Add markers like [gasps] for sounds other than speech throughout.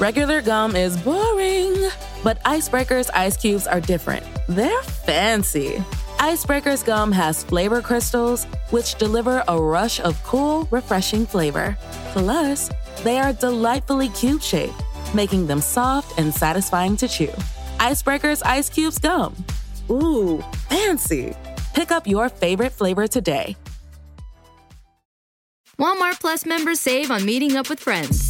Regular gum is boring, but Icebreaker's ice cubes are different. They're fancy. Icebreaker's gum has flavor crystals, which deliver a rush of cool, refreshing flavor. Plus, they are delightfully cube shaped, making them soft and satisfying to chew. Icebreaker's Ice Cubes Gum. Ooh, fancy. Pick up your favorite flavor today. Walmart Plus members save on meeting up with friends.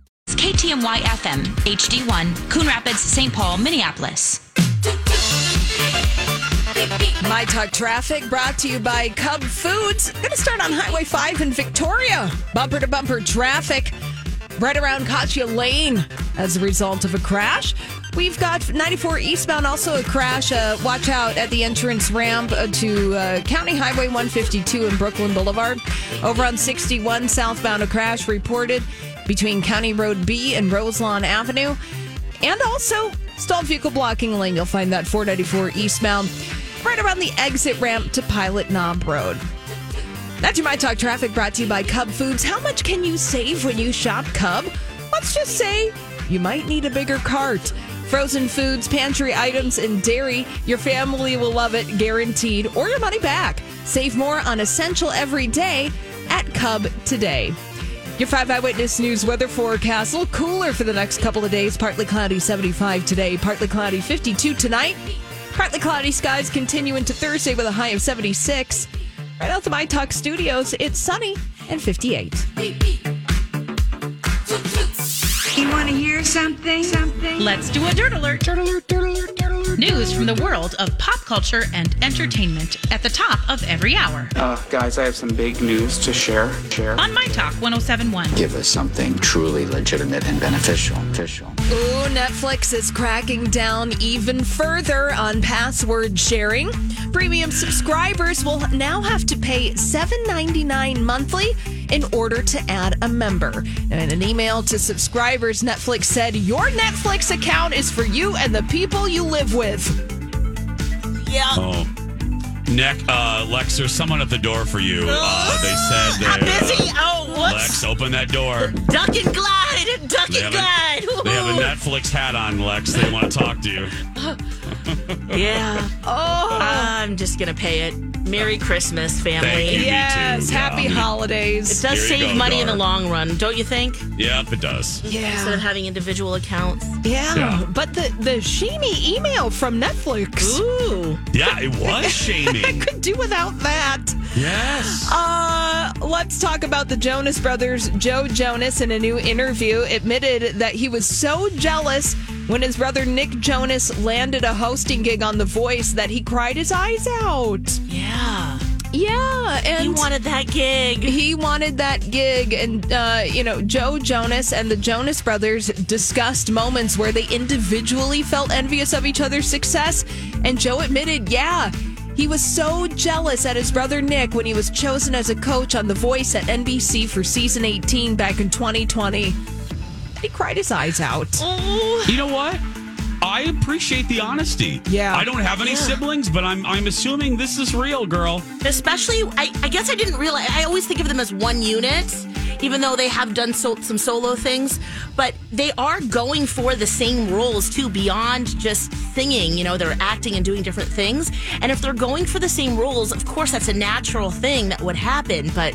It's KTMY FM, HD1, Coon Rapids, St. Paul, Minneapolis. My Talk Traffic brought to you by Cub Foods. Going to start on Highway 5 in Victoria. Bumper to bumper traffic right around Katya Lane as a result of a crash. We've got 94 eastbound, also a crash. Uh, watch out at the entrance ramp uh, to uh, County Highway 152 and Brooklyn Boulevard. Over on 61 southbound, a crash reported between County Road B and Roselawn Avenue. And also, stalled vehicle blocking lane. You'll find that 494 eastbound right around the exit ramp to Pilot Knob Road. That's your My Talk traffic brought to you by Cub Foods. How much can you save when you shop Cub? Let's just say you might need a bigger cart. Frozen foods, pantry items, and dairy. Your family will love it, guaranteed, or your money back. Save more on essential every day at Cub today. Your 5 Eyewitness News weather forecast. A little cooler for the next couple of days. Partly cloudy 75 today, partly cloudy 52 tonight. Partly cloudy skies continue into Thursday with a high of 76. Right out the My Talk studios, it's sunny and 58. You want to hear something? Something? Let's do a dirt alert. Dirt alert, dirt alert, dirt alert. News from the world of pop culture and entertainment at the top of every hour. Uh, guys, I have some big news to share. Share. On My Talk 1071. Give us something truly legitimate and beneficial. Official. Ooh, Netflix is cracking down even further on password sharing. Premium subscribers will now have to pay $7.99 monthly in order to add a member. And In an email to subscribers, Netflix said, Your Netflix account is for you and the people you live with. Yeah. Oh. Nick, uh, Lex, there's someone at the door for you. Uh, they [gasps] said I'm that. busy. Oh, whoops. Lex, open that door. Duck and glide. Duck They and glide. a, they have a Netflix hat on, Lex. They want to talk to you. [laughs] Yeah. [laughs] Oh. I'm just going to pay it. Merry Christmas, family. Thank you. Me Yes, too. happy Yeah. holidays. It does Here you save go, money in the daughter. long run, don't you think? Yep, it does. Yeah. Instead of having individual accounts. Yeah, Yeah. but the the shamey email from Netflix. Ooh. Yeah, it was [laughs] I shaming. Could do without that. yes. Uh, let's talk about the Jonas Brothers. Joe Jonas, in a new interview, admitted that he was so jealous when his brother Nick Jonas landed a hosting gig on The Voice that he cried his eyes out. Yeah. Yeah, and He wanted that gig. he wanted that gig and uh, you know joe jonas and the jonas brothers discussed moments where they individually felt envious of each other's success and joe admitted yeah he was so jealous at his brother nick when he was chosen as a coach on the voice at nbc for season 18 back in 2020 he cried his eyes out oh. You know what? I appreciate the honesty. Yeah. I don't have any Yeah. siblings, but I'm I'm assuming this is real, girl. Especially, I, I guess I didn't realize, I always think of them as one unit, even though they have done so, some solo things. But they are going for the same roles too, beyond just singing. You know, they're acting and doing different things. And if they're going for the same roles, of course, that's a natural thing that would happen. But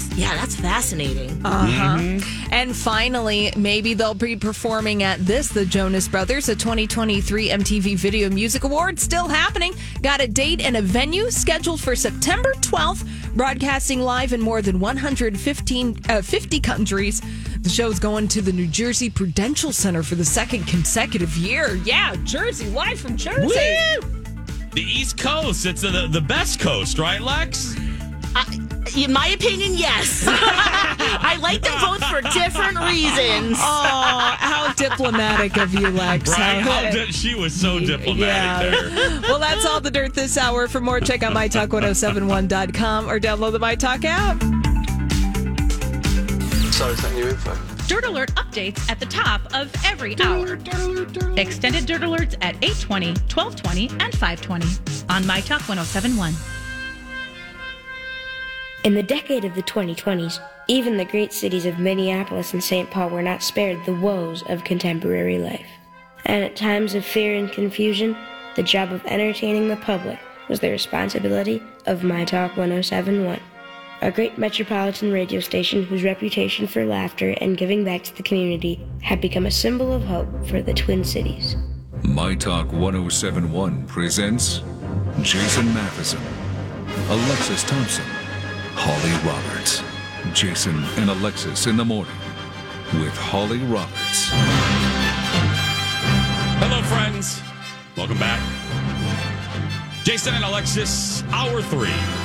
just, yeah, that's fascinating. Uh-huh. And finally, maybe they'll be performing at this, the Jonas Brothers, the 2023 MTV Video Music Awards, still happening. Got a date and a venue scheduled for September 12th, broadcasting live in more than 115 uh, 50 countries. The show's going to the New Jersey Prudential Center for the second consecutive year. Yeah, Jersey, live from Jersey. The East Coast. It's the the best coast, right, Lex? I, In my opinion, yes. [laughs] I like them both for different reasons. Oh, how diplomatic of you, Lex. Right? How- How di- [laughs] she was so diplomatic there. well, that's all the dirt this hour. For more, check out mytalk1071.com or download the MyTalk app. Sorry, sent you info. Dirt Alert updates at the top of every hour. Extended Dirt Alerts at 820, 1220, and 520 on My Talk 1071. In the decade of the 2020s, even the great cities of Minneapolis and St. Paul were not spared the woes of contemporary life. And at times of fear and confusion, the job of entertaining the public was the responsibility of My Talk 1071, a great metropolitan radio station whose reputation for laughter and giving back to the community had become a symbol of hope for the Twin Cities. My Talk 1071 presents Jason Matheson, Alexis Thompson, Holly Roberts. Jason and Alexis in the morning with Holly Roberts. Hello, friends. Welcome back. Jason and Alexis, hour three.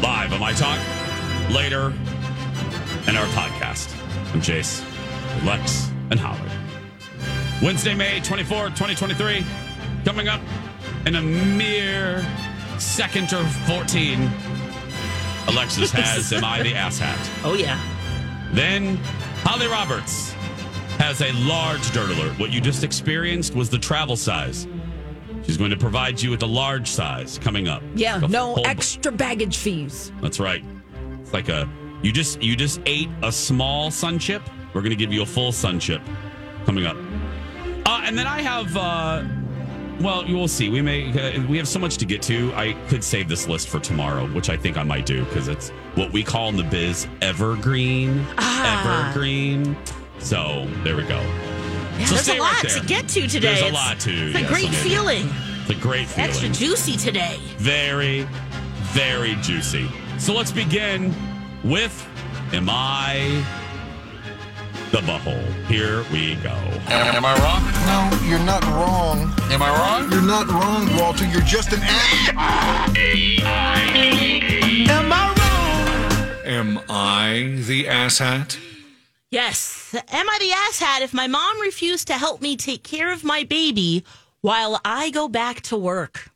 Live on my talk. Later in our podcast. I'm Jace, Lex, and Holly. Wednesday, May 24th, 2023. Coming up in a mere second or 14. Alexis [laughs] has Am I the Ass Hat? Oh, yeah. Then Holly Roberts has a large dirt alert. What you just experienced was the travel size. She's going to provide you with a large size coming up. Yeah, A no extra baggage fees. That's right. It's like a you just you just ate a small sun chip. We're going to give you a full sun chip coming up. Uh, and then I have uh, well, you will see. We may uh, we have so much to get to. I could save this list for tomorrow, which I think I might do because it's what we call in the biz evergreen. Ah. Evergreen. So there we go. Yeah, So there's stay a right lot there. to get to today. There's a It's- lot to. It's a yeah, great so feeling. It's a great feeling. Extra juicy today. Very, very juicy. So let's begin with Am I the Butthole? Here we go. Am I wrong? No, you're not wrong. Am I wrong? You're not wrong, Walter. You're just an ass. Am I wrong? Am I the asshat? Yes. Am I the asshat if my mom refused to help me take care of my baby while I go back to work?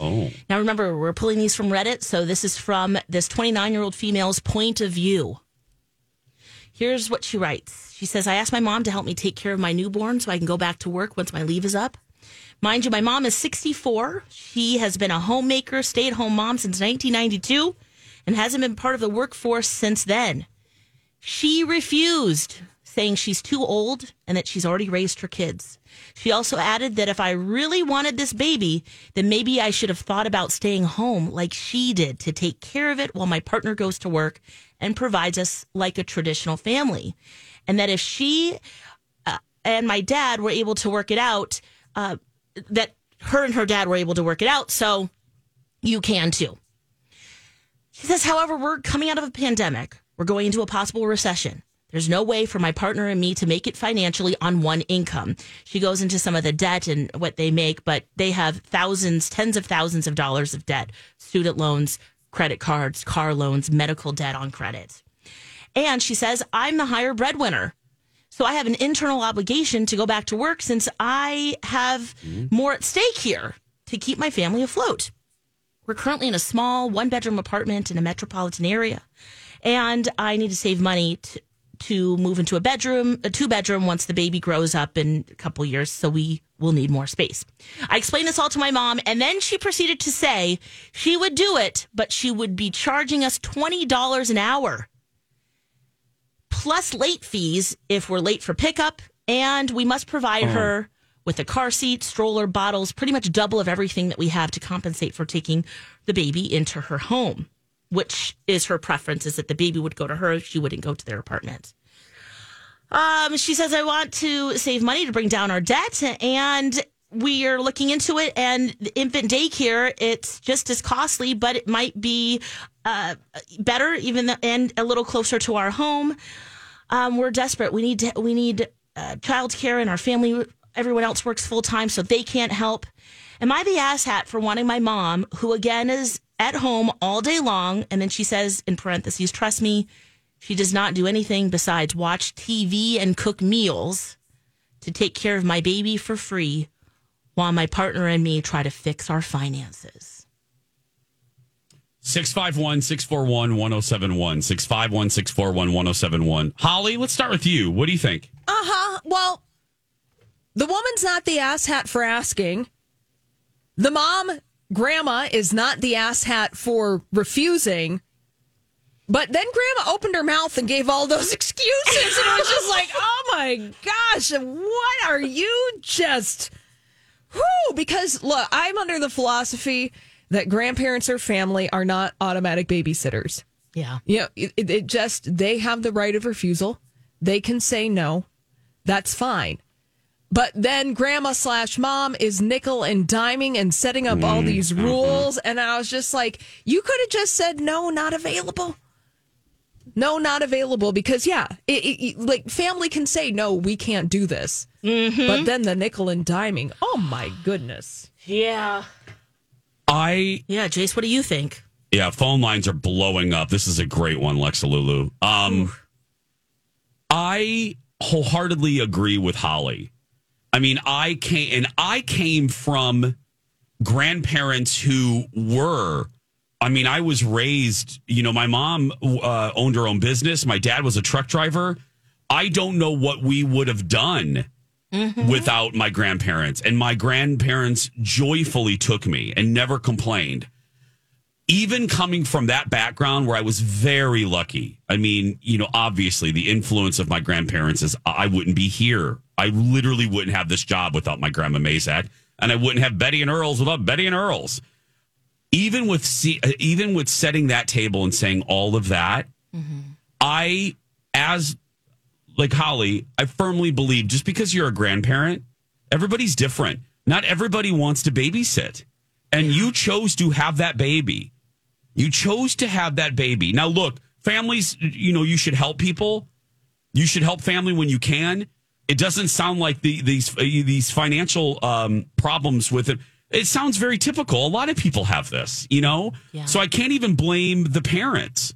Oh. Now, remember, we're pulling these from Reddit, so this is from this 29 year old female's point of view. Here's what she writes She says, I asked my mom to help me take care of my newborn so I can go back to work once my leave is up. Mind you, my mom is 64. She has been a homemaker, stay at home mom since 1992, and hasn't been part of the workforce since then. She refused, saying she's too old and that she's already raised her kids. She also added that if I really wanted this baby, then maybe I should have thought about staying home like she did to take care of it while my partner goes to work and provides us like a traditional family. And that if she uh, and my dad were able to work it out, uh, that her and her dad were able to work it out. So you can too. She says, however, we're coming out of a pandemic. We're going into a possible recession. There's no way for my partner and me to make it financially on one income. She goes into some of the debt and what they make, but they have thousands, tens of thousands of dollars of debt, student loans, credit cards, car loans, medical debt on credit. And she says, I'm the higher breadwinner. So I have an internal obligation to go back to work since I have mm-hmm. more at stake here to keep my family afloat. We're currently in a small one bedroom apartment in a metropolitan area. And I need to save money to, to move into a bedroom, a two bedroom once the baby grows up in a couple years. So we will need more space. I explained this all to my mom. And then she proceeded to say she would do it, but she would be charging us $20 an hour plus late fees if we're late for pickup. And we must provide Oh. her with a car seat, stroller, bottles, pretty much double of everything that we have to compensate for taking the baby into her home, which is her preference is that the baby would go to her. She wouldn't go to their apartment. Um, she says, I want to save money to bring down our debt and we are looking into it and the infant daycare, it's just as costly, but it might be, uh, better even the, and a little closer to our home. Um, we're desperate. We need to, we need uh, childcare and our family. Everyone else works full time, so they can't help. Am I the asshat for wanting my mom, who again is at home all day long. And then she says in parentheses, trust me, she does not do anything besides watch TV and cook meals to take care of my baby for free while my partner and me try to fix our finances. 651 641 1071. 651 641 1071. Holly, let's start with you. What do you think? Uh huh. Well, the woman's not the asshat for asking. The mom, grandma, is not the asshat for refusing. But then grandma opened her mouth and gave all those [laughs] excuses. And it was just like, oh my gosh, what are you just. Whoo! Because look, I'm under the philosophy that grandparents or family are not automatic babysitters. Yeah. You know, it- it just, they have the right of refusal. They can say no. That's fine. But then grandma slash mom is nickel and diming and setting up all these rules. And I was just like, you could have just said no, not available. No, not available because yeah, it, it, it- like family can say no, we can't do this. But then the nickel and diming, oh my goodness. Yeah. I Yeah, Jace, what do you think? Yeah, phone lines are blowing up. This is a great one, Lexa Lulu. Um, I wholeheartedly agree with Holly. I mean, I came and I came from grandparents who were. I mean, I was raised. You know, my mom uh, owned her own business. My dad was a truck driver. I don't know what we would have done without my grandparents, and my grandparents joyfully took me and never complained even coming from that background where I was very lucky. I mean, you know, obviously the influence of my grandparents is I wouldn't be here. I literally wouldn't have this job without my grandma Mazak, and I wouldn't have Betty and Earls without Betty and Earls. Even with see, uh, even with setting that table and saying all of that, I as like Holly, I firmly believe just because you're a grandparent, everybody's different. Not everybody wants to babysit. And you chose to have that baby. You chose to have that baby. Now, look, families, you know, you should help people. You should help family when you can. It doesn't sound like the, these uh, these financial um, problems with it. It sounds very typical. A lot of people have this, you know. So I can't even blame the parents.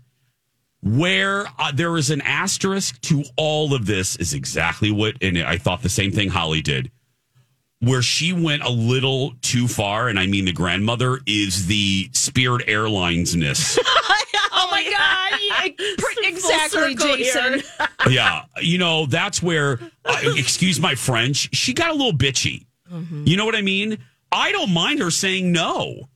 Where uh, there is an asterisk to all of this is exactly what, and I thought the same thing Holly did where she went a little too far, and I mean the grandmother is the Spirit Airlines ness. [laughs] Oh my [laughs] God. Yeah, [laughs] exactly, Jason. [laughs] yeah, you know that's where. Uh, excuse my French. She got a little bitchy. You know what I mean? I don't mind her saying no.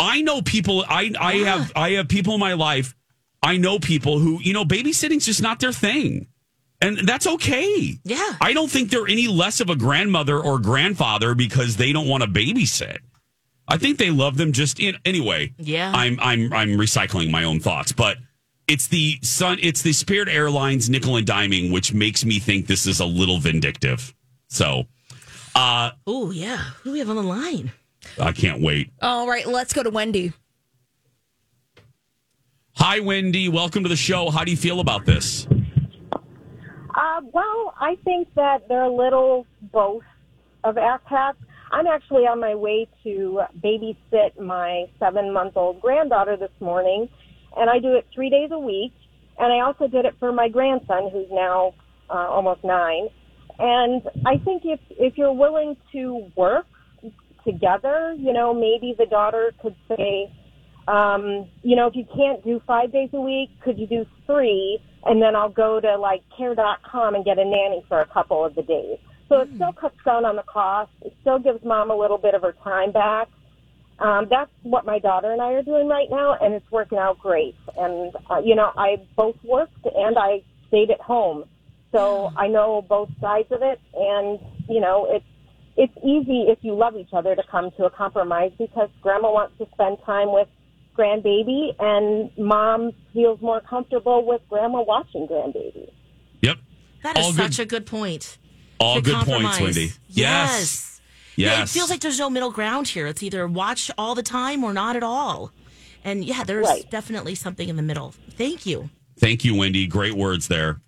I know people. I I have I have people in my life. I know people who you know babysitting's just not their thing. And that's okay. Yeah. I don't think they're any less of a grandmother or grandfather because they don't want to babysit. I think they love them just in anyway. Yeah. I'm I'm I'm recycling my own thoughts, but it's the sun it's the Spirit Airlines nickel and diming which makes me think this is a little vindictive. So, uh Oh, yeah. Who do we have on the line? I can't wait. All right, let's go to Wendy. Hi Wendy, welcome to the show. How do you feel about this? Uh, well, I think that they're a little both of asshats. I'm actually on my way to babysit my seven month old granddaughter this morning, and I do it three days a week. And I also did it for my grandson, who's now uh, almost nine. And I think if if you're willing to work together, you know, maybe the daughter could say, um, you know, if you can't do five days a week, could you do three? And then I'll go to like care.com and get a nanny for a couple of the days. So it still cuts down on the cost. It still gives mom a little bit of her time back. Um, that's what my daughter and I are doing right now, and it's working out great. And, uh, you know, I both worked and I stayed at home. So I know both sides of it, and, you know, it's, it's easy if you love each other to come to a compromise because grandma wants to spend time with grandbaby and mom feels more comfortable with grandma watching grandbaby. Yep. That is All such good- a good point. All To good points. Wendy. Yes. Yes. Yeah, it feels like there's no middle ground here. It's either watch all the time or not at all. And yeah, there's Right. definitely something in the middle. Thank you. Thank you, Wendy. Great words there.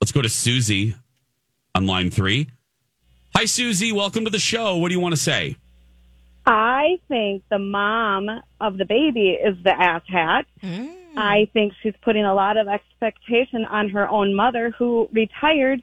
Let's go to Susie on line three. Hi, Susie. Welcome to the show. What do you want to say? I think the mom of the baby is the ass hat. Mm. I think she's putting a lot of expectation on her own mother who retired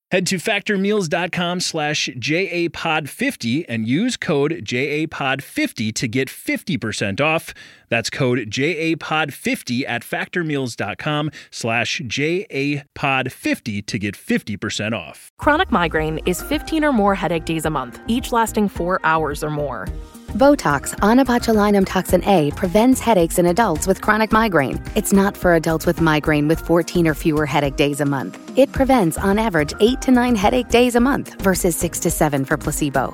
Head to factormeals.com slash JAPOD50 and use code JAPOD50 to get 50% off. That's code JAPOD50 at factormeals.com slash JAPOD50 to get 50% off. Chronic migraine is 15 or more headache days a month, each lasting four hours or more. Botox, onabotulinum toxin A, prevents headaches in adults with chronic migraine. It's not for adults with migraine with 14 or fewer headache days a month. It prevents, on average, 8 to 9 headache days a month versus 6 to 7 for placebo.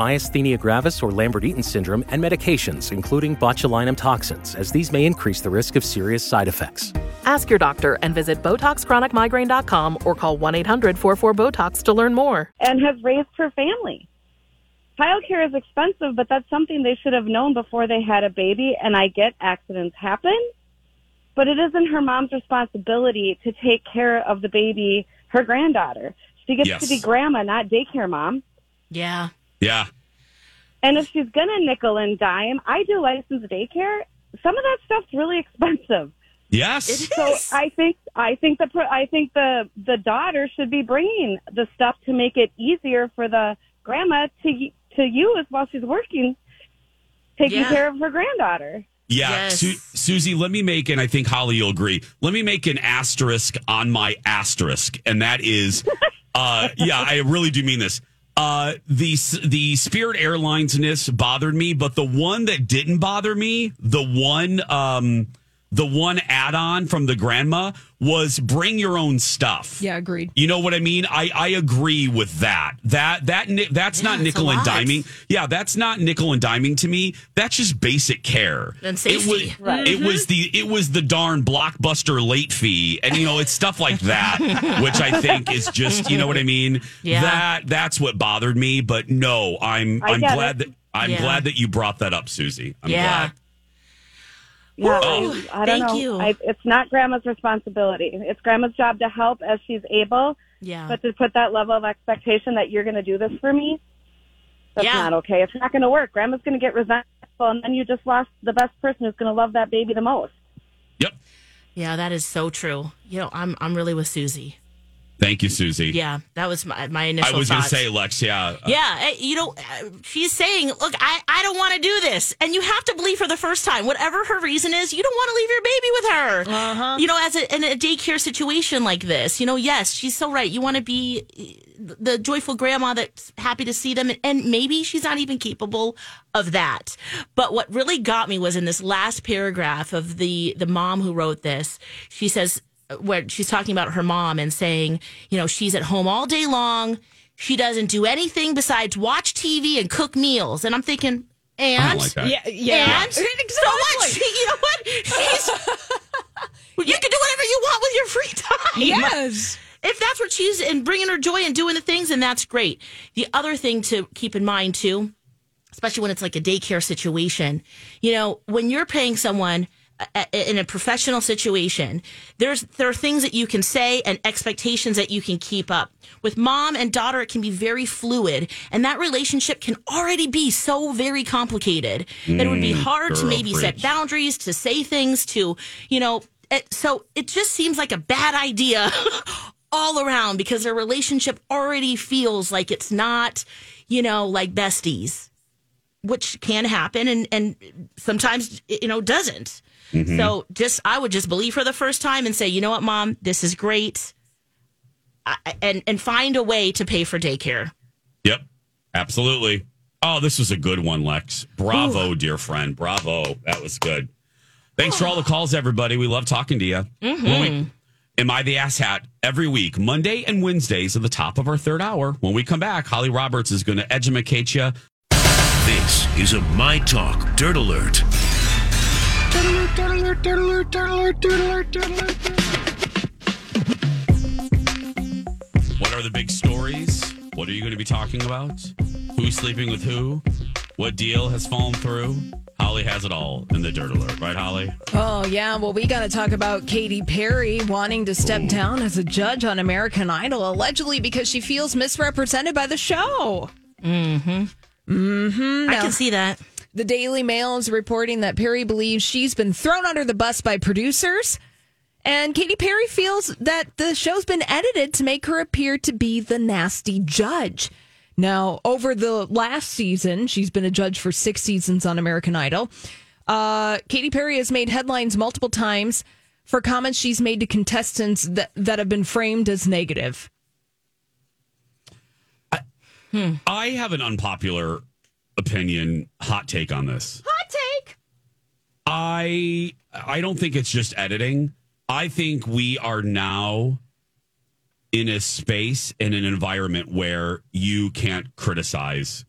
myasthenia gravis, or Lambert-Eaton syndrome, and medications, including botulinum toxins, as these may increase the risk of serious side effects. Ask your doctor and visit BotoxChronicMigraine.com or call 1 800 44 Botox to learn more. and has raised her family. Childcare is expensive, but that's something they should have known before they had a baby. And I get accidents happen, but it isn't her mom's responsibility to take care of the baby, her granddaughter. She gets Yes. to be grandma, not daycare mom. Yeah. Yeah. And if she's gonna nickel and dime, I do licensed daycare. Some of that stuff's really expensive. Yes. So I think I think the I think the the daughter should be bringing the stuff to make it easier for the grandma to to use while she's working, taking Yeah. care of her granddaughter. Yeah, Su- Susie, let me make, and I think Holly, you'll agree. Let me make an asterisk on my asterisk, and that is, [laughs] uh, yeah, I really do mean this. Uh, the the Spirit Airlines ness bothered me, but the one that didn't bother me, the one, um, the one add on from the grandma was bring your own stuff. Yeah, agreed. You know what I mean? I, I agree with that. That that ni- that's not nickel and lot. diming. Yeah, that's not nickel and diming to me. That's just basic care. And It was, safety. Right. it was the it was the darn blockbuster late fee, and you know it's stuff like that, [laughs] which I think is just you know what I mean. Yeah. That that's what bothered me. But no, I'm I I'm glad it. that I'm Yeah. glad that you brought that up, Susie. I'm Yeah. glad. Yeah, Oh. I, I don't Thank know. you. I, it's not grandma's responsibility. It's grandma's job to help as she's able. Yeah. But to put that level of expectation that you're going to do this for me, that's Yeah. not okay. It's not going to work. Grandma's going to get resentful, and then you just lost the best person who's going to love that baby the most. Yep. Yeah, that is so true. You know, I'm I'm really with Susie. Thank you, Susie. Yeah, that was my, my initial. I was going to say, Lex. Yeah. uh, Yeah, eh, you know, uh, she's saying, "Look, I, I don't want to do this," and you have to believe her the first time, whatever her reason is. You don't want to leave your baby with her. Uh-huh. You know, as a, in a daycare situation like this, you know, yes, she's so right. You want to be eh, the joyful grandma that's happy to see them, and, and maybe she's not even capable of that. But what really got me was in this last paragraph of the the mom who wrote this. She says where she's talking about her mom and saying, you know, she's at home all day long. She doesn't do anything besides watch TV and cook meals. And I'm thinking, and like that. Yeah, yeah. and [laughs] so what? She, you know what? She's [laughs] you can do whatever you want with your free time. Yes. If that's what she's and bringing her joy and doing the things, and that's great. The other thing to keep in mind too, especially when it's like a daycare situation, you know, when you're paying someone a- in a professional situation, there's there are things that you can say and expectations that you can keep up. With mom and daughter, it can be very fluid, and that relationship can already be so very complicated that it would be Mm, hard to maybe set boundaries, to say things, to you know. It, so it just seems like a bad idea [laughs] all around because their relationship already feels like it's not, you know, like besties, which can happen and and sometimes you know doesn't. Mhm. So just I would just believe her the first time and say, you know what, mom, this is great, I, and and find a way to pay for daycare. Yep, absolutely. Oh, this was a good one, Lex. Bravo, dear friend. Bravo. That was good. Thanks for all the [sighs] calls, everybody. We love talking to you. Mhm. When we- Am I the ass hat every week, Monday and Wednesdays at the top of our third hour. When we come back, Holly Roberts is going to educate you. This is a My Talk Dirt Alert. What are the big stories? What are you going to be talking about? Who's sleeping with who? What deal has fallen through? Holly has it all in the Dirt Alert, right, Holly? Oh, yeah. Well, we got to talk about Katy Perry wanting to step down as a judge on American Idol, allegedly because she feels misrepresented by the show. Mm-hmm. Mm-hmm. I can see that. The Daily Mail is reporting that Perry believes she's been thrown under the bus by producers. And Katy Perry feels that the show's been edited to make her appear to be the nasty judge. Now, over the last season, she's been a judge for six seasons on American Idol. Uh, Katy Perry has made headlines multiple times for comments she's made to contestants that, that have been framed as negative. I have an unpopular opinion, hot take on this. Hot take. I I don't think it's just editing. I think we are now in a space in an environment where you can't criticize.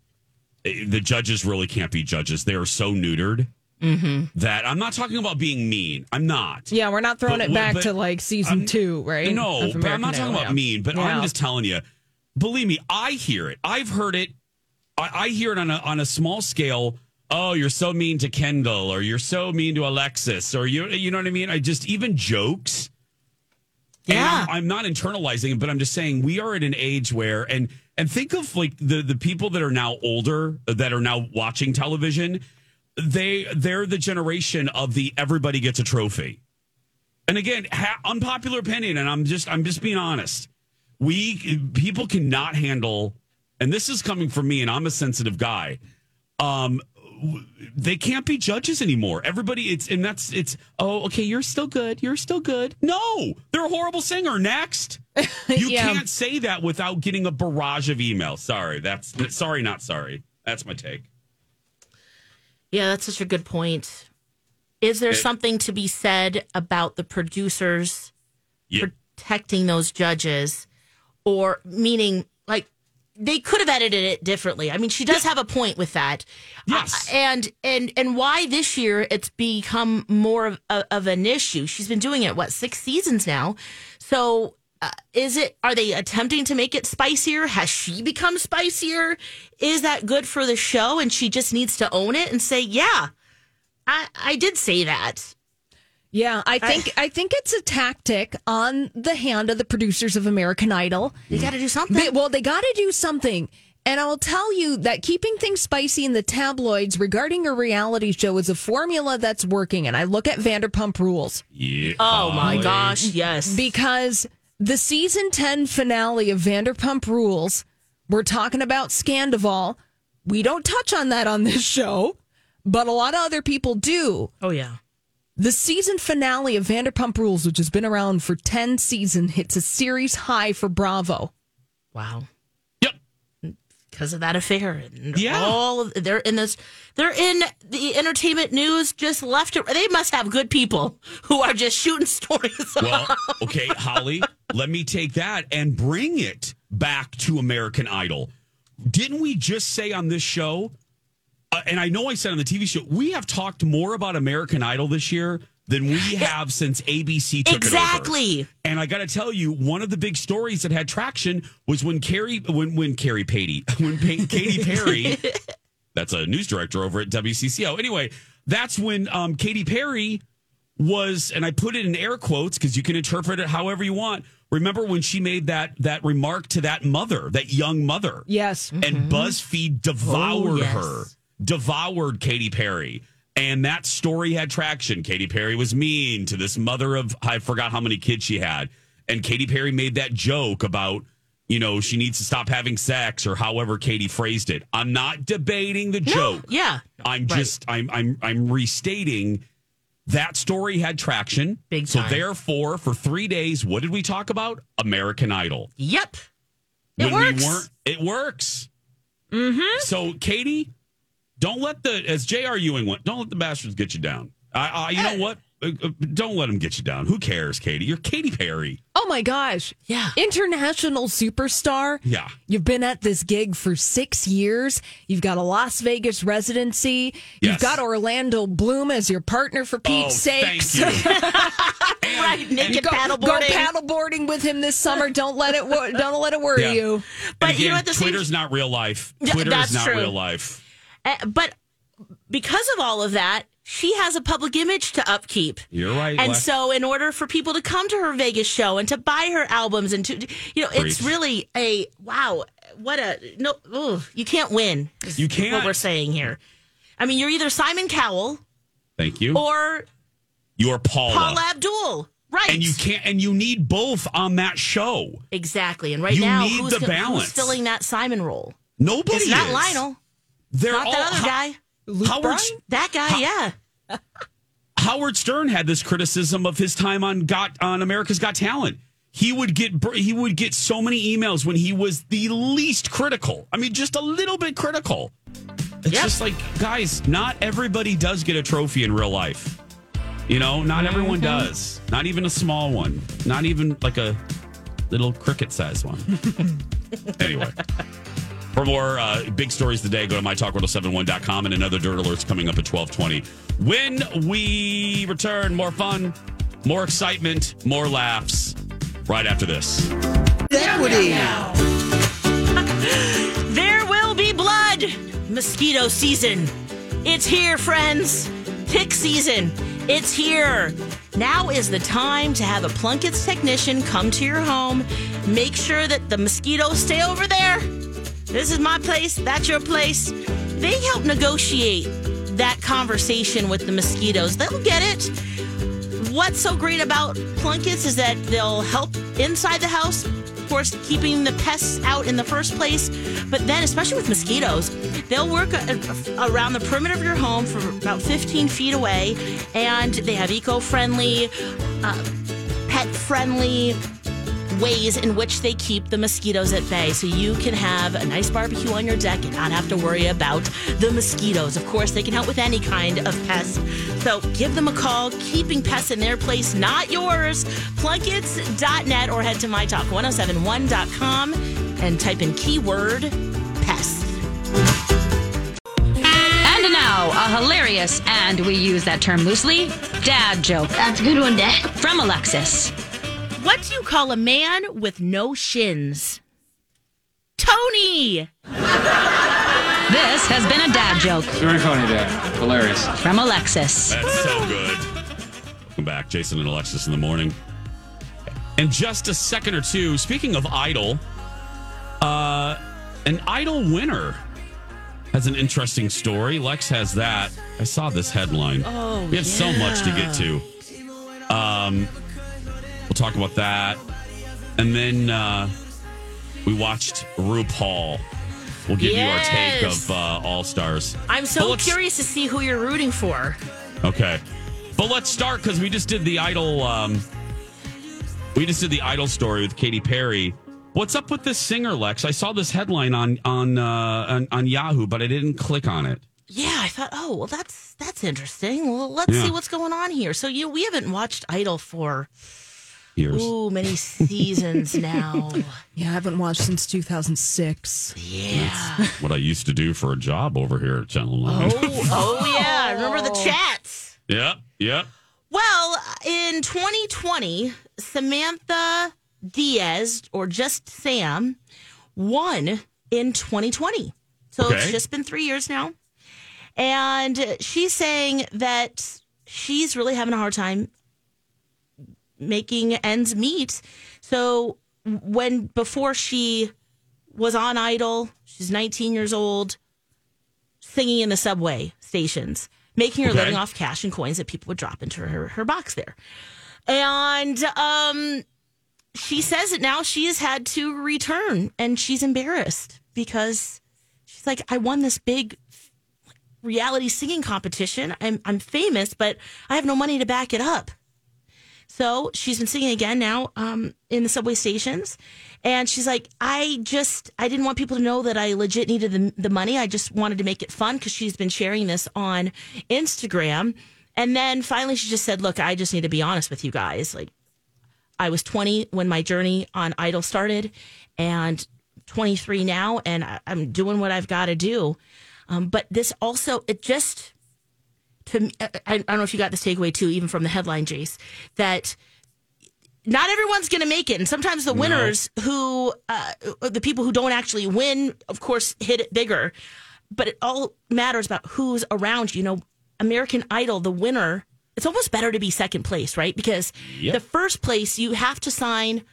The judges really can't be judges. They are so neutered Mm-hmm. that I'm not talking about being mean. I'm not. Yeah, we're not throwing But it back but to like season two, right? No, but I'm not talking Idol, about yeah. mean, but Yeah. I'm just telling you. Believe me, I hear it. I've heard it. I, I hear it on a on a small scale. Oh, you're so mean to Kendall, or you're so mean to Alexis, or you you know what I mean. I just even jokes. Yeah, I'm, I'm not internalizing it, but I'm just saying we are at an age where and and think of like the the people that are now older that are now watching television. They they're the generation of the everybody gets a trophy. And again, ha- unpopular opinion, and I'm just I'm just being honest. We people cannot handle, and this is coming from me, and I'm a sensitive guy. Um, they can't be judges anymore. Everybody, it's and that's it's. Oh, okay, you're still good. You're still good. No, they're a horrible singer. Next, [laughs] you Yeah. can't say that without getting a barrage of emails. Sorry, that's sorry, not sorry. That's my take. Yeah, that's such a good point. Is there It- something to be said about the producers Yeah. protecting those judges, or meaning like they could have edited it differently? I mean, she does have a point with that. Yes, and and and why this year it's become more of, of, of an issue. She's been doing it what six seasons now, so. Uh, is it are they attempting to make it spicier has she become spicier is that good for the show and she just needs to own it and say yeah i i did say that Yeah, I think I, think it's a tactic on the hand of the producers of American Idol. They got to do something. well, they got to do something. And I'll tell you that keeping things spicy in the tabloids regarding a reality show is a formula that's working. And I look at Vanderpump Rules. Yeah. Oh my gosh, yes. Because the season 10 finale of Vanderpump Rules, we're talking about Scandoval. We don't touch on that on this [laughs] show, but a lot of other people do. Oh yeah. The season finale of Vanderpump Rules, which has been around for 10 seasons, hits a series high for Bravo. Wow. Yep. Because of that affair. And Yeah. all of, they're in this. They're in the entertainment news just left. It, they must have good people who are just shooting [laughs] stories. Well, okay, Holly, let me take that and bring it back to American Idol. Didn't we just say on this show, uh, and I know I said on the TV show, we have talked more about American Idol this year than we [laughs] have since ABC took it Exactly. And I got to tell you, one of the big stories that had traction was when Carrie, when when Carrie Patey, [laughs] when pa- Katy Perry, [laughs] that's a news director over at WCCO. Anyway, that's when um, Katy Perry was, and I put it in air quotes because you can interpret it however you want. Remember when she made that that remark to that mother, that young mother, Yes. and BuzzFeed devoured Oh, yes. her, devoured Katy Perry. And that story had traction. Katy Perry was mean to this mother of, I forgot how many kids she had. And Katy Perry made that joke about, you know, she needs to stop having sex or however Katy phrased it. I'm not debating the joke. Yeah. I'm just, I'm, I'm, I'm restating that story had traction. Big time. So therefore, for three days, what did we talk about? American Idol Yep. It when works. we weren't it works Mm-hmm. so katy don't let the as jr ewing went don't let the bastards get you down i, I you know what Uh, uh, don't let them get you down who cares katy you're katy perry Oh my gosh. Yeah. International superstar. yeah You've been at this gig for six years. You've got a Las Vegas residency. You've Yes. got Orlando Bloom as your partner for Pete's Oh, thank sakes. [laughs] right. Naked You go, paddleboarding. Go paddleboarding with him this summer. Don't let it wo- don't let it worry Yeah. you. But and you know what, the same- twitter's not real life [laughs] Yeah, twitter that's is not true. real life Eh, but because of all of that, she has a public image to upkeep. you're right And Lex. so, in order for people to come to her Vegas show and to buy her albums and to, you know, it's really a wow. What a no! Ugh, you can't win. You can't. What we're saying here. I mean, you're either Simon Cowell thank you or you're Paul. Paula Abdul, right? and you can't and you need both on that show exactly. And right You now, who's, the gonna- who's filling that Simon role? nobody it's not is. Lionel. They're not all that other guy. howard That guy, yeah. Howard Stern had this criticism of his time on Got on America's Got Talent. He would get he would get so many emails when he was the least critical. I mean, just a little bit critical. It's Yep. just like, guys, not everybody does get a trophy in real life. You know, not everyone Mm-hmm. does. Not even a small one. Not even like a little cricket sized one. [laughs] anyway. For more uh, big stories today, go to mytalk1071.com and another Dirt Alerts coming up at 1220. When we return, more fun, more excitement, more laughs right after this. Equity. [laughs] There will be blood. Mosquito season. It's here, friends. Tick season. It's here. Now is the time to have a Plunkett's technician come to your home. Make sure that the mosquitoes stay over there. This is my place. That's your place. They help negotiate that conversation with the mosquitoes. They'll get it. What's so great about Plunkett's is that they'll help inside the house, of course, keeping the pests out in the first place. But then, especially with mosquitoes, they'll work around the perimeter of your home for about 15 feet away. And they have eco friendly, uh, pet friendly ways in which they keep the mosquitoes at bay so you can have a nice barbecue on your deck and not have to worry about the mosquitoes. Of course, they can help with any kind of pest. So give them a call, keeping pests in their place, not yours. Plunketts.net or head to mytalk1071.com and type in keyword pest. And now, a hilarious, and we use that term loosely, dad joke. That's a good one, Dad. From Alexis. What do you call a man with no shins? Tony! This has been a dad joke. Very funny, Dad. Hilarious. From Alexis. That's so good. Welcome back, Jason and Alexis in the morning. In just a second or two, speaking of Idol, uh, an Idol winner has an interesting story. Lex has that. I saw this headline. Oh, we have so much to get to. Um, we'll talk about that, and then uh, we watched RuPaul. We'll give you our take of uh, All Stars. I'm so curious to see who you're rooting for. Okay. But let's start because we just did the Idol. Um, we just did the Idol story with Katy Perry. What's up with this singer, Lex? I saw this headline on on uh, on, on Yahoo, but I didn't click on it. Yeah, I thought, oh, well, that's that's interesting. Well, let's Yeah. see what's going on here. So, you we haven't watched Idol for Years. ooh many seasons now. [laughs] Yeah, I haven't watched since 2006. Yeah. What I used to do for a job over here at Channel Nine. Oh, oh yeah. I [laughs] remember the oh. chats? Yep. Yep. Well, in 2020, Samantha Diaz, or just Sam, won in 2020. So it's just been three years now. And she's saying that she's really having a hard time making ends meet. So when before she was on Idol, she's 19 years old, singing in the subway stations, making her Okay. living off cash and coins that people would drop into her, her box there. And um, she says that now she has had to return and she's embarrassed because she's like, I won this big reality singing competition. I'm, I'm famous, but I have no money to back it up. So she's been singing again now um, in the subway stations. And she's like, I just, I didn't want people to know that I legit needed the, the money. I just wanted to make it fun because she's been sharing this on Instagram. And then finally she just said, Look, I just need to be honest with you guys. Like, I was 20 when my journey on Idol started and 23 now, and I- I'm doing what I've got to do. Um, but this also, it just, to I, I don't know if you got this takeaway too, even from the headline, Jace, that not everyone's going to make it. And sometimes the No. winners who, uh, the people who don't actually win, of course, hit it bigger. But it all matters about who's around you. You know, American Idol, the winner, it's almost better to be second place, right? Because Yep. the first place, you have to sign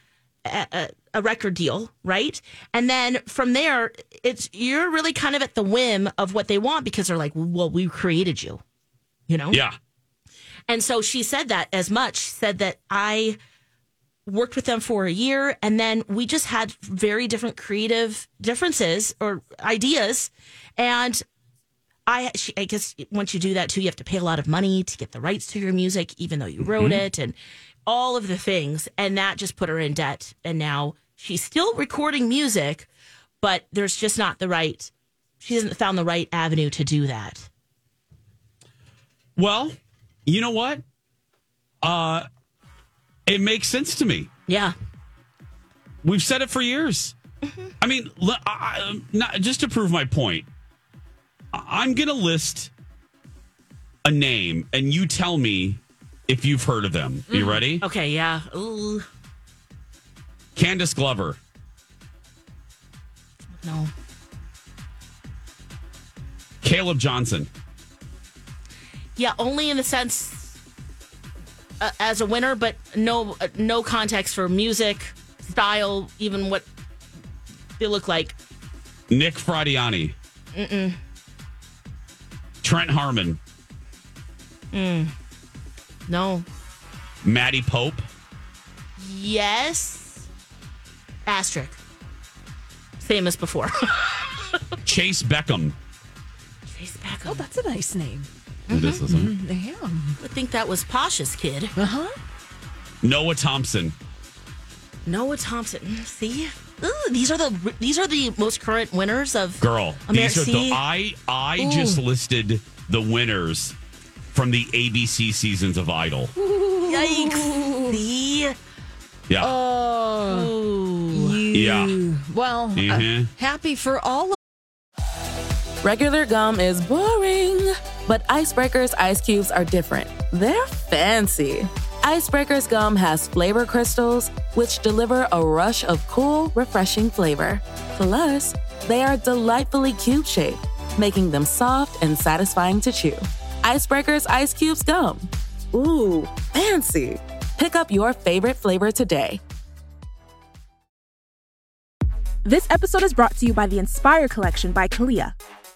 a, a, a record deal, right? And then from there, it's you're really kind of at the whim of what they want because they're like, well, we created you, you know? Yeah. And so she said that as much, said that I worked with them for a year and then we just had very different creative differences or ideas. And I, she, I guess once you do that too, you have to pay a lot of money to get the rights to your music, even though you wrote Mhm. it and all of the things. And that just put her in debt. And now she's still recording music, but there's just not the right, she hasn't found the right avenue to do that. Well, you know what? Uh, it makes sense to me. Yeah. We've said it for years. I mean, I- I- not, just to prove my point, I'm going to list a name and you tell me if you've heard of them. You Mhm. ready? Okay, yeah. Ooh, Candice Glover, no. Caleb Johnson, Yeah, only in the sense uh, as a winner, but no uh, no context for music, style, even what they look like. Nick Fradiani, Mm-mm. Trent Harmon, Mm. No. Maddie Poppe, Yes. Asterisk. Famous before. [laughs] Chayce Beckham. Chayce Beckham. Oh, that's a nice name. It is, isn't it? Yeah. I think that was Posh's kid. Uh huh. Noah Thompson, Noah Thompson. See, Ooh, these are the these are the most current winners of girl. Amer- These are the? I I Ooh. just listed the winners from the ABC seasons of Idol. Yikes! See. Yeah. Oh. Yeah. Well, uh, Mhm. happy for all of Regular gum is boring, but Ice Breakers ice cubes are different. They're fancy. Ice Breakers gum has flavor crystals, which deliver a rush of cool, refreshing flavor. Plus, they are delightfully cube shaped, making them soft and satisfying to chew. Ice Breakers ice cubes gum. Ooh, fancy. Pick up your favorite flavor today. This episode is brought to you by the Inspire Collection by Kalia.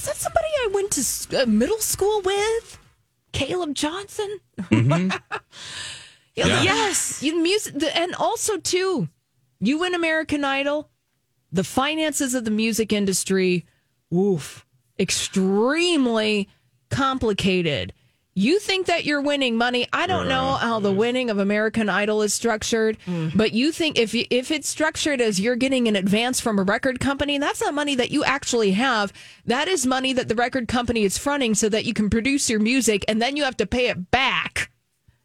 was that somebody I went to uh, middle school with? Caleb Johnson? Mm-hmm. [laughs] Yeah. Yes, you music, the, and also too, you win American Idol. The finances of the music industry, woof, extremely complicated. You think that you're winning money. I don't know how the winning of American Idol is structured, but you think if you, if it's structured as you're getting an advance from a record company, that's not money that you actually have. That is money that the record company is fronting so that you can produce your music and then you have to pay it back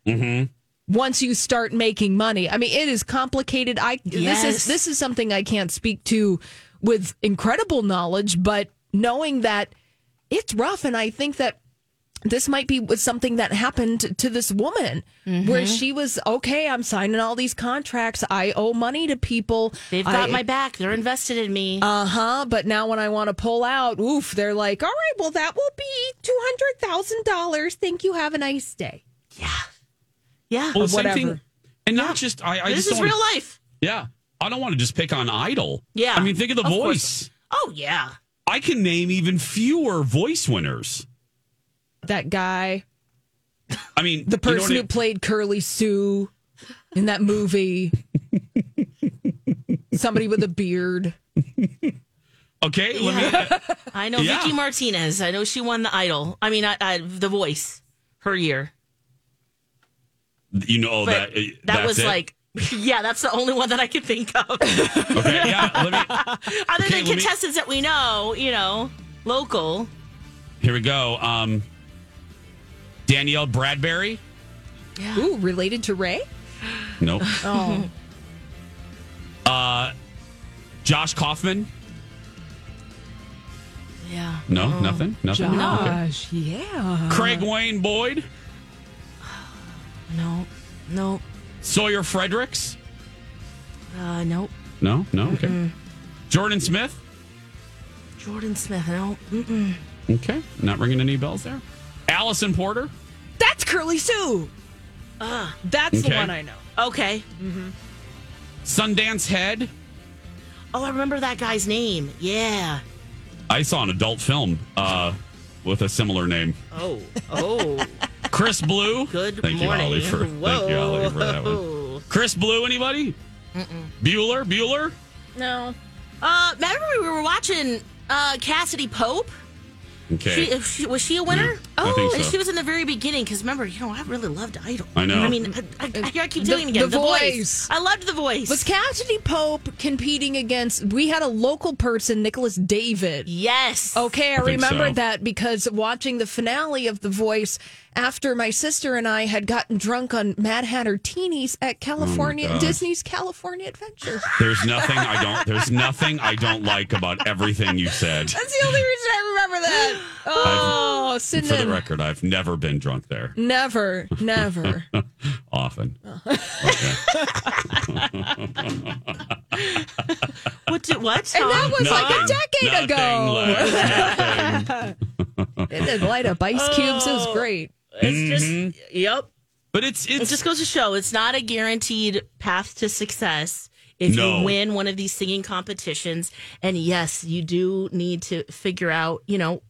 Mm-hmm. once you start making money. I mean, it is complicated. I this is this is something I can't speak to with incredible knowledge, but knowing that it's rough, and I think that this might be was something that happened to this woman where Mhm. she was okay. I'm signing all these contracts. I owe money to people. They've got I- my back. They're invested in me. uh huh. But now when I want to pull out, oof, they're like, all right, well, that will be $200,000. Thank you. Have a nice day. Yeah. Well, Or same whatever. thing. And not just I. I this just is real life. Yeah, I don't want to just pick on Idol. Yeah. I mean, think of the Of course. voice. Oh yeah. I can name even fewer voice winners. That guy, I mean, the you know person what who played Curly Sue in that movie, somebody with a beard. Okay, let me. Yeah. I know Yeah. Vicci Martinez. I know she won the Idol. I mean, I, I, The Voice, her year. You know But that. uh, that that's was it? like, [laughs] yeah, that's the only one that I can think of. [laughs] Okay, yeah. Let me. [laughs] Other Okay, than let me- contestants that we know, you know, local. Here we go. Um, Danielle Bradbery. Ooh, related to Ray? Nope. [laughs] Oh. [laughs] Uh, Josh Kaufman. Yeah. No, nothing. Nothing. Okay. Josh, yeah. Craig Wayne Boyd. No, no, Sawyer Fredericks. uh, nope. No, no. Okay. Mm-mm. Jordan Smith. Jordan Smith, no. Mm-mm. Okay. Not ringing any bells there. Alisan Porter. That's Curly Sue. Uh, That's the one I know. okay. Sundance Head. Oh, I remember that guy's name. Yeah. I saw an adult film uh, with a similar name. Oh, oh. [laughs] Chris Blue. Good Thank morning. you, Ollie, for thank you, Ollie, for that one. Chris Blue. Anybody? Mm-mm. Bueller. Bueller. No. Uh, remember we were watching uh, Cassadee Pope? Okay. She, if she, was she a winner? Yeah, I think oh, so. she was in the very beginning because remember, you know, I really loved Idol. I know. I mean, I, I, I, I keep The- doing it again. The The, voice. Voice. I loved the voice. Was Cassadee Pope competing against? We had a local person, Nicholas David. Yes. Okay, I, I remember so. that because watching the finale of The Voice after my sister and I had gotten drunk on Mad Hatter Teenies at California oh God. Disney's California Adventure. There's nothing I don't. There's nothing I don't like about everything you said. That's the only reason I remember that. [gasps] Oh, For the record, I've never been drunk there. Never, never. [laughs] Often. [laughs] What? Did, what? And that was like a decade Nothing, ago. Lex, it did light up ice cubes. It was great. It's Mhm. just, yep. But it's It it's just goes to show it's not a guaranteed path to success if No. you win one of these singing competitions. And yes, you do need to figure out, you know,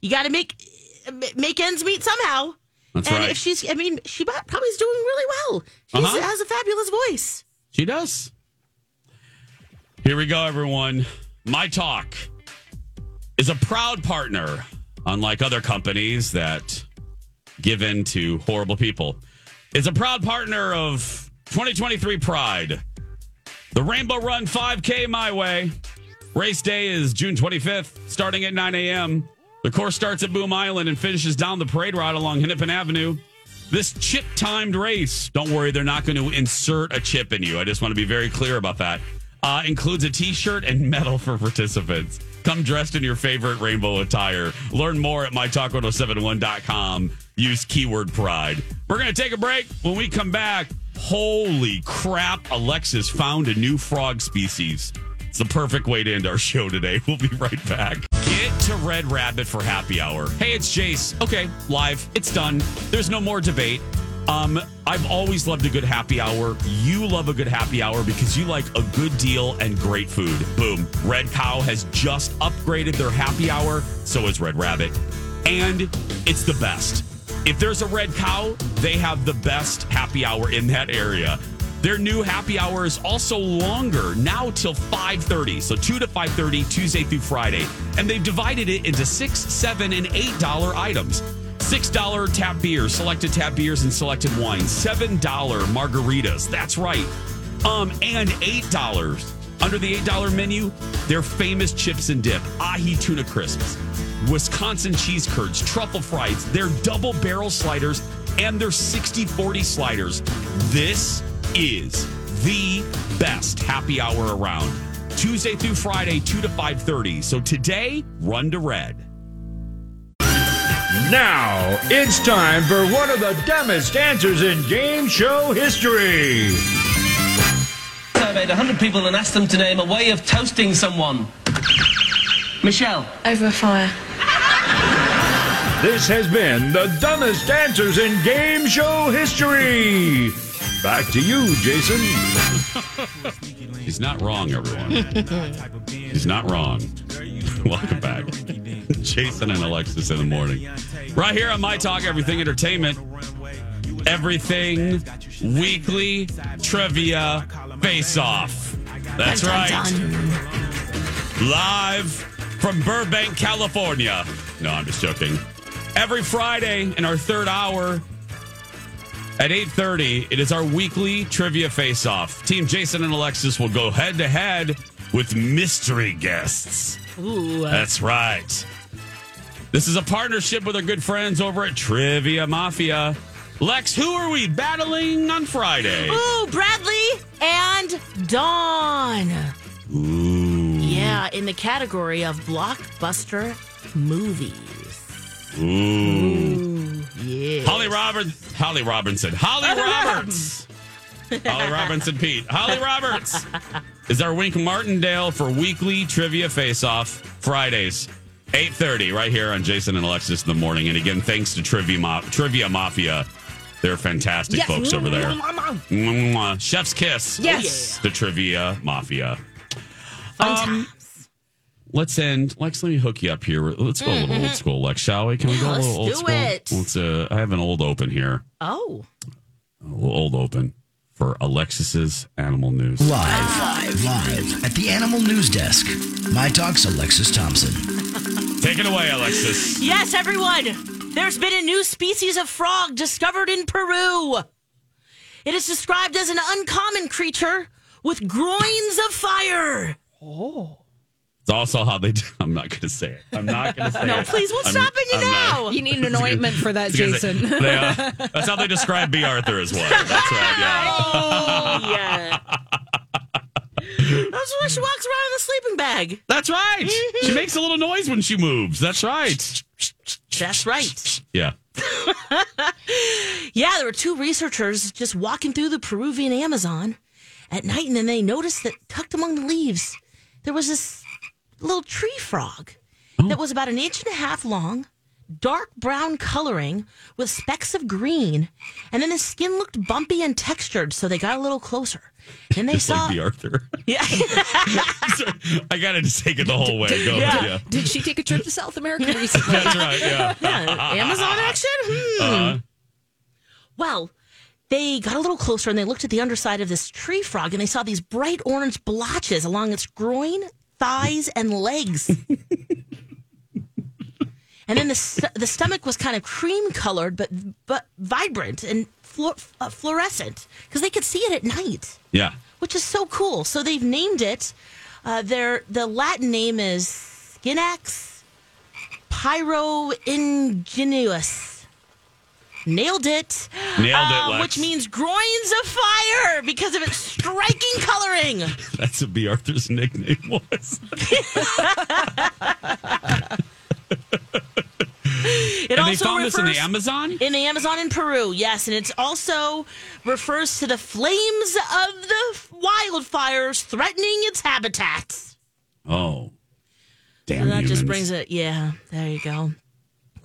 you got to make make ends meet somehow. That's and right. if she's, I mean, she probably is doing really well. She Uh-huh. has a fabulous voice. She does. Here we go, everyone. My Talk is a proud partner, unlike other companies that give in to horrible people. Is a proud partner of 2023 Pride. The Rainbow Run 5K My Way. Race day is June 25th, starting at 9 a.m. The course starts at Boom Island and finishes down the parade route along Hennepin Avenue. This chip timed race, don't worry, they're not going to insert a chip in you. I just want to be very clear about that. Uh, includes a t shirt and [laughs] medal for participants. Come dressed in your favorite rainbow attire. Learn more at mytalk1071.com. Use keyword pride. We're going to take a break. When we come back, holy crap, Alexis found a new frog species. It's the perfect way to end our show today. [laughs] We'll be right back. Get to Red Rabbit for happy hour. Hey, it's Jace. Okay, live. It's done. There's no more debate. Um, I've always loved a good happy hour. You love a good happy hour because you like a good deal and great food. Boom. Red Cow has just upgraded their happy hour. So has Red Rabbit. And it's the best. If there's a Red Cow, they have the best happy hour in that area. Their new happy hour is also longer, now till 5:30. So 2 to 5:30 Tuesday through Friday. And they've divided it into 6, 7 and 8 dollar items. $6 tap beers, selected tap beers and selected wines. $7 margaritas. That's right. Um and $8 under the $8 menu, their famous chips and dip, ahi tuna crisps, Wisconsin cheese curds, truffle fries, their double barrel sliders, and their 60 40 sliders. This is the best happy hour around. Tuesday through Friday, 2 to 5:30. So today, run to red. Now it's time for one of the dumbest answers in game show history. I surveyed 100 people and asked them to name a way of toasting someone. Michelle. Over a fire. This has been the dumbest dancers in game show history. Back to you, Jason. [laughs] He's not wrong, everyone. He's not wrong. [laughs] Welcome back. [laughs] Jason and Alexis in the morning. Right here on My Talk Everything Entertainment. Everything Weekly Trivia Face Off. That's right. dun, dun. Live from Burbank, California. No, I'm just joking. Every Friday in our third hour at 8:30, it is our weekly trivia face-off. Team Jason and Alexis will go head to head with mystery guests. Ooh. That's right. This is a partnership with our good friends over at Trivia Mafia. Lex, who are we battling on Friday? Ooh, Bradley and Dawn. Ooh. Yeah, in the category of blockbuster movies. Ooh. Yeah. Holly Roberts. Holly Robinson. Holly Roberts. Holly Robinson Peete. Holly Roberts [laughs] is our Wink Martindale for weekly trivia face off Fridays. 8.30 right here on Jason and Alexis in the morning. And again, thanks to Trivia, Ma- Trivia Mafia. They're fantastic Yes. folks over there. Mwah. Chef's kiss. Yes. The Trivia Mafia. Fun Um, let's end. Lex, let me hook you up here. Let's go a little old school, Lex, shall we? Can we go a let's little old do school? it. Let's. Uh, I have an old open here. Oh. A little old open for Alexis's animal news. Live, live at the Animal News Desk. My Talk's Alexis Thompson. Take it away, Alexis. Yes, everyone. There's been a new species of frog discovered in Peru. It is described as an uncommon creature with groins of fire. Oh. It's also how they. Do, [laughs] I'm not going to say it. I'm not going to say No, it. No, please, what's I'm- stopping you I'm not- now? You need an ointment for that, I say, Jason. they, uh, that's how they describe Bea Arthur as well. That's right. Yeah. Oh, [laughs] yeah. [laughs] That's why she walks around in a sleeping bag. That's right. She makes a little noise when she moves. That's right. That's right. Yeah. Yeah, there were two researchers just walking through the Peruvian Amazon at night, and then they noticed that tucked among the leaves, there was this little tree frog that was about an inch and a half long, dark brown coloring with specks of green, and then his skin looked bumpy and textured, so they got a little closer. And they Just saw. like Bea Arthur. [laughs] yeah. [laughs] I got to just take it the whole way. Go Yeah. ahead. Yeah. Did she take a trip to South America recently? [laughs] That's right. Yeah. Yeah, Amazon action? Hmm. Uh, Well, they got a little closer and they looked at the underside of this tree frog and they saw these bright orange blotches along its groin, thighs, and legs. [laughs] and then the the stomach was kind of cream colored, but but vibrant and fluor- uh, fluorescent because they could see it at night, yeah. which is so cool. So they've named it. Uh, their the Latin name is Scinax pyroinguinis. Nailed it. Nailed it, Uh, Lex. Which means groins of fire because of its striking coloring. [laughs] That's what Bea Arthur's nickname was. [laughs] It and they also found this in the refers- Amazon? In the Amazon in Peru, yes. And it also refers to the flames of the wildfires threatening its habitats. Oh. So Damn that just brings it, yeah, there you go.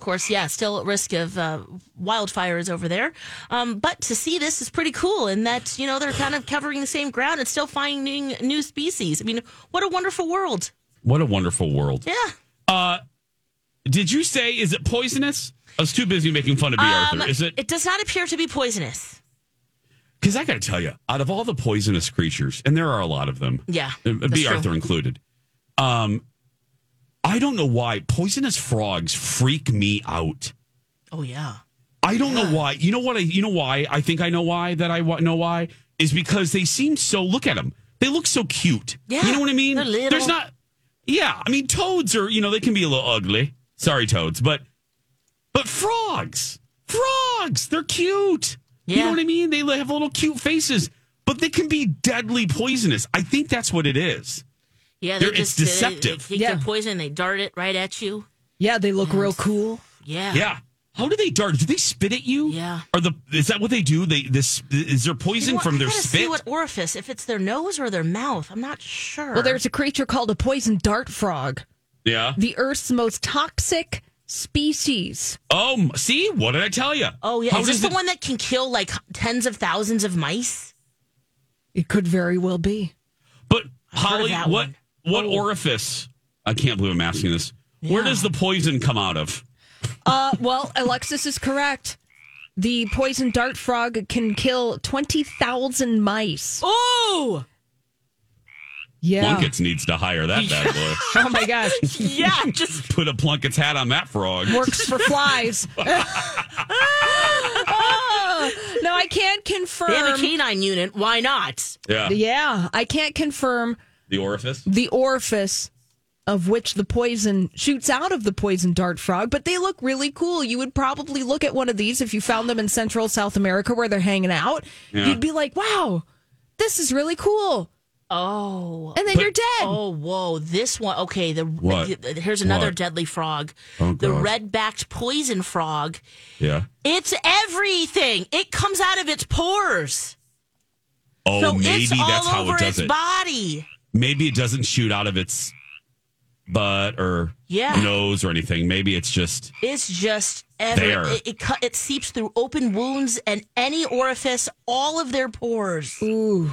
Of course, yeah, still at risk of uh, wildfires over there. Um, but to see this is pretty cool in that, you know, they're kind of covering the same ground and still finding new species. I mean, what a wonderful world. What a wonderful world. Yeah. Uh, did you say, is it poisonous? I was too busy making fun of Bea Um, Arthur. Is it? It does not appear to be poisonous. Because I got to tell you, out of all the poisonous creatures, and there are a lot of them, Yeah. uh, Bea true. Arthur included, um, I don't know why poisonous frogs freak me out. Oh, yeah. I don't know why. You know what? I, you know why? I think I know why. That I know why is because they seem so. Look at them. They look so cute. Yeah, You know what I mean? There's not. Yeah, I mean toads are. You know they can be a little ugly. Sorry, toads, but but frogs. frogs. They're cute. Yeah. You know what I mean? They have little cute faces, but they can be deadly poisonous. I think that's what it is. Yeah, They're- they it's just, uh, they- deceptive. They, take Yeah. their poison, they dart it right at you. Yeah, they look real cool. Yeah. Yeah. How do they dart? Do they spit at you? Yeah. Are the is that what they do? They this is there poison Well, from I their gotta spit? See what orifice? If it's their nose or their mouth, I'm not sure. Well, there's a creature called a poison dart frog, yeah. the Earth's most toxic species. Oh, see, what did I tell you? Oh yeah, How is this the it- one that can kill like tens of thousands of mice? It could very well be. But I've Holly, what one. What Oh. orifice? I can't believe I'm asking this. Where does the poison come out of? Uh, well, Alexis is correct. The poison dart frog can kill 20,000 mice. Oh! Yeah. Plunkett's needs to hire that bad [laughs] boy. Oh my gosh. yeah, just Put a Plunkett's hat on that frog. Works for flies. Ah, [laughs] [laughs] no, I can't confirm. they have a canine unit. Why not? Yeah. Yeah, I can't confirm The orifice. the orifice of which the poison shoots out of the poison dart frog, but they look really cool. You would probably look at one of these if you found them in Central South America where they're hanging out. Yeah. You'd be like, wow, this is really cool. Oh, And then you're dead. Oh, whoa! This one. Okay, the What? here's another What? deadly frog. Oh, the red-backed poison frog. Yeah. It's everything. It comes out of its pores. Oh, so maybe it's that's all how over it does its it. body. Maybe it doesn't shoot out of its butt or Yeah. nose or anything. Maybe it's just It's just every, There. It, it cut. It seeps through open wounds and any orifice, all of their pores. Ooh!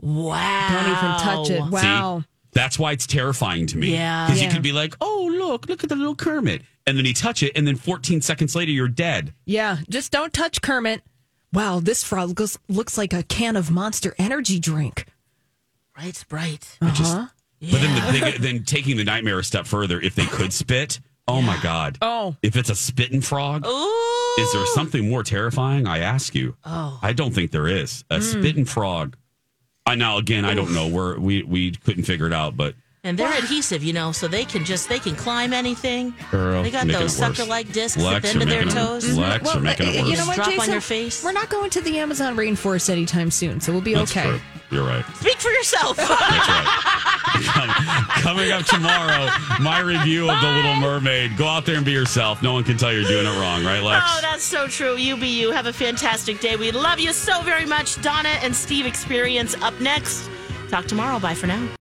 Wow! Don't even touch it. Wow. See, that's why it's terrifying to me. Yeah. Because Yeah. you could be like, oh, look, look at the little Kermit. And then you touch it, and then 14 seconds later, you're dead. Yeah, just don't touch Kermit. Wow, this frog looks, looks like a can of Monster Energy drink. Right, right. Uh huh. But then, the thing, then taking the nightmare a step further, if they could spit, oh my God. Oh. If it's a spitting frog, is there something more terrifying? I ask you. Oh. I don't think there is. A Mm. spitting frog. I now again, I don't know. We're, we we couldn't figure it out, but And they're adhesive, you know, so they can just they can climb anything. Girl, they got those sucker-like discs Lex, at the end of their making it- toes. Lex, you're making it worse. You know what, Drop Jason? on your face. We're not going to the Amazon rainforest anytime soon, so we'll be That's okay. true. You're right. Speak for yourself. That's right. Coming up tomorrow, my review of The Little Mermaid. Go out there and be yourself. No one can tell you're doing it wrong, right, Lex? Oh, that's so true. You be you. Have a fantastic day. We love you so very much. Donna and Steve Experience up next. Talk tomorrow. Bye for now.